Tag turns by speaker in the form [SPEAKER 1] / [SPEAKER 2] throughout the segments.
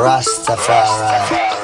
[SPEAKER 1] Rastafari.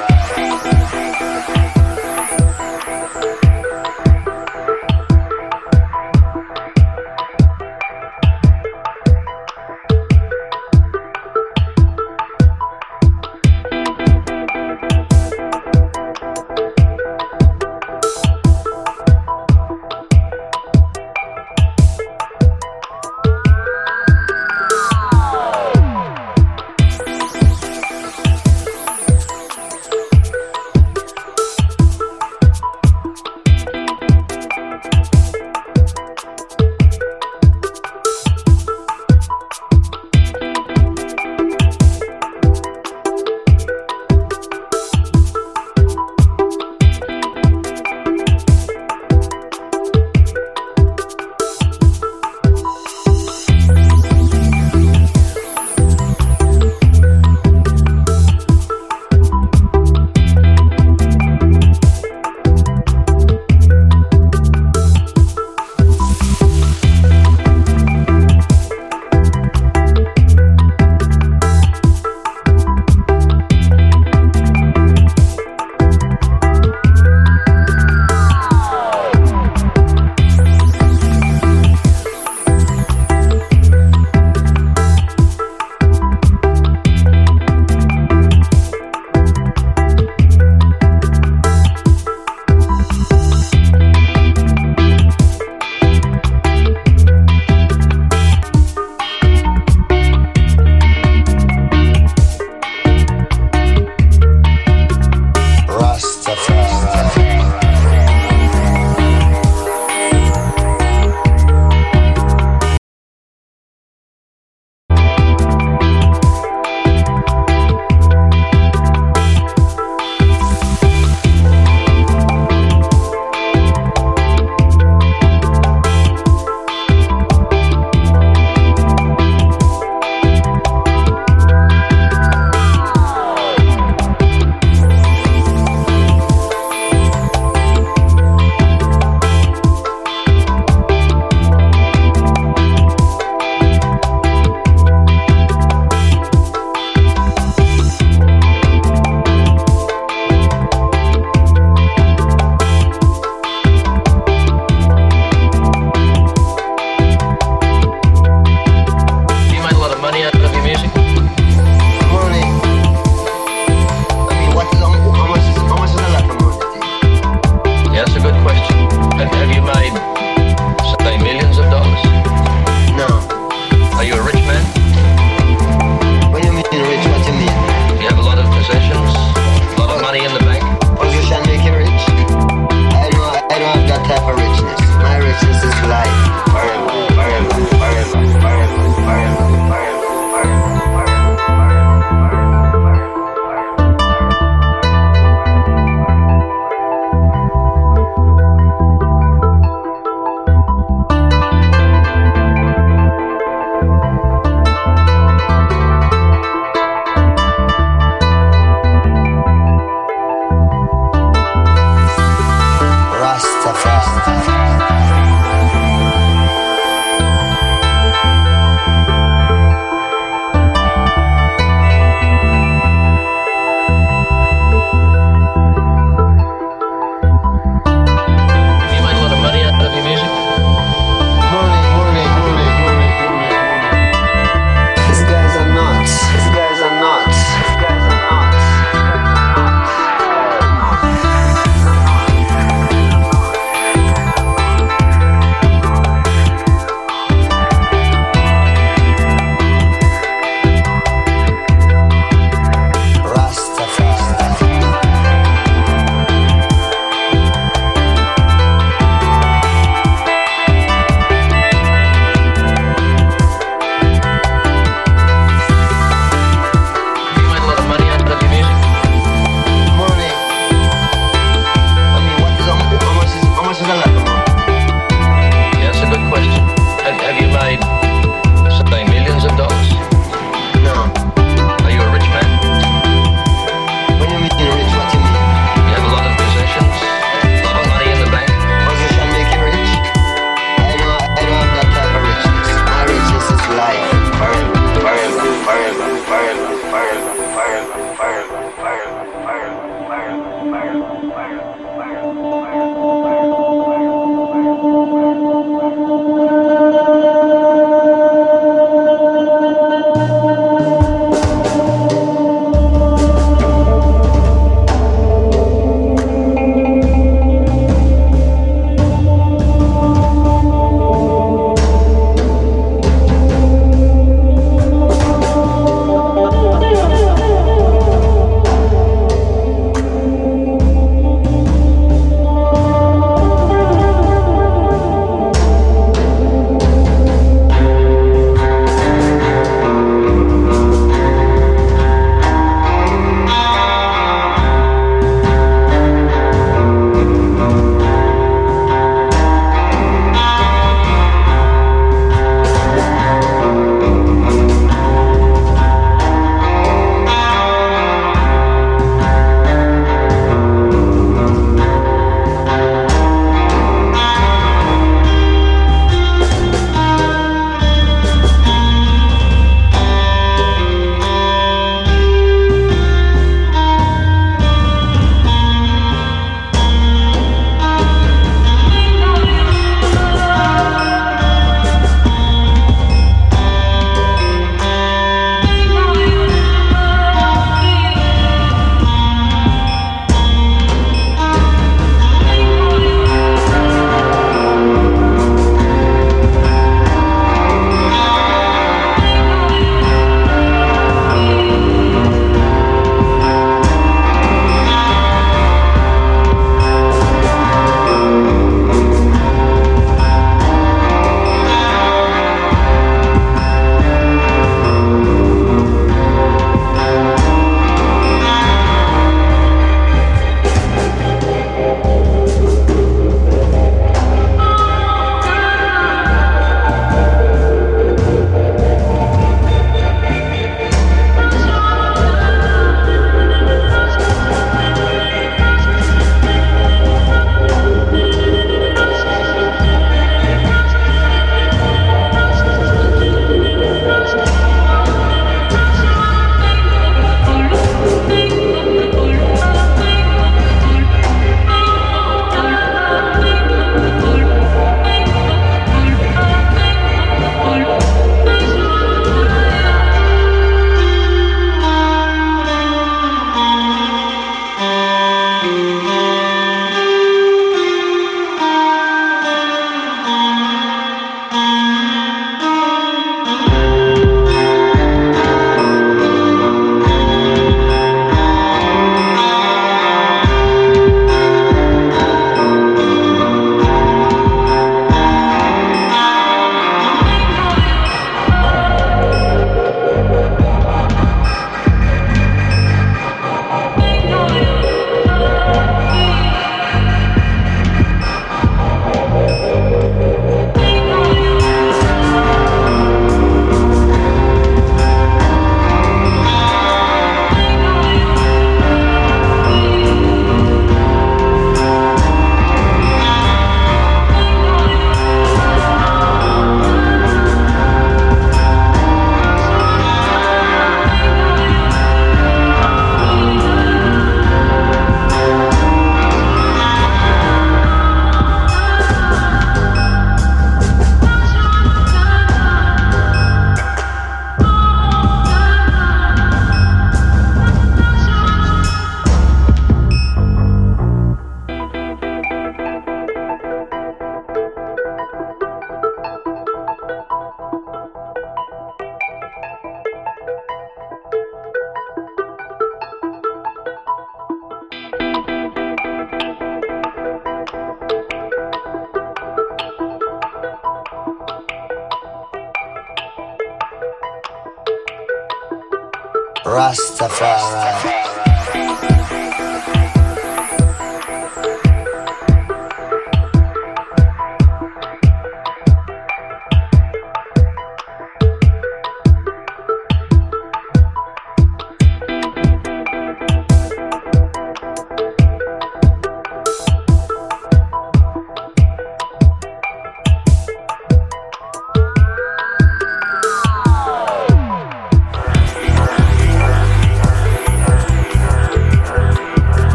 [SPEAKER 1] Rastafari.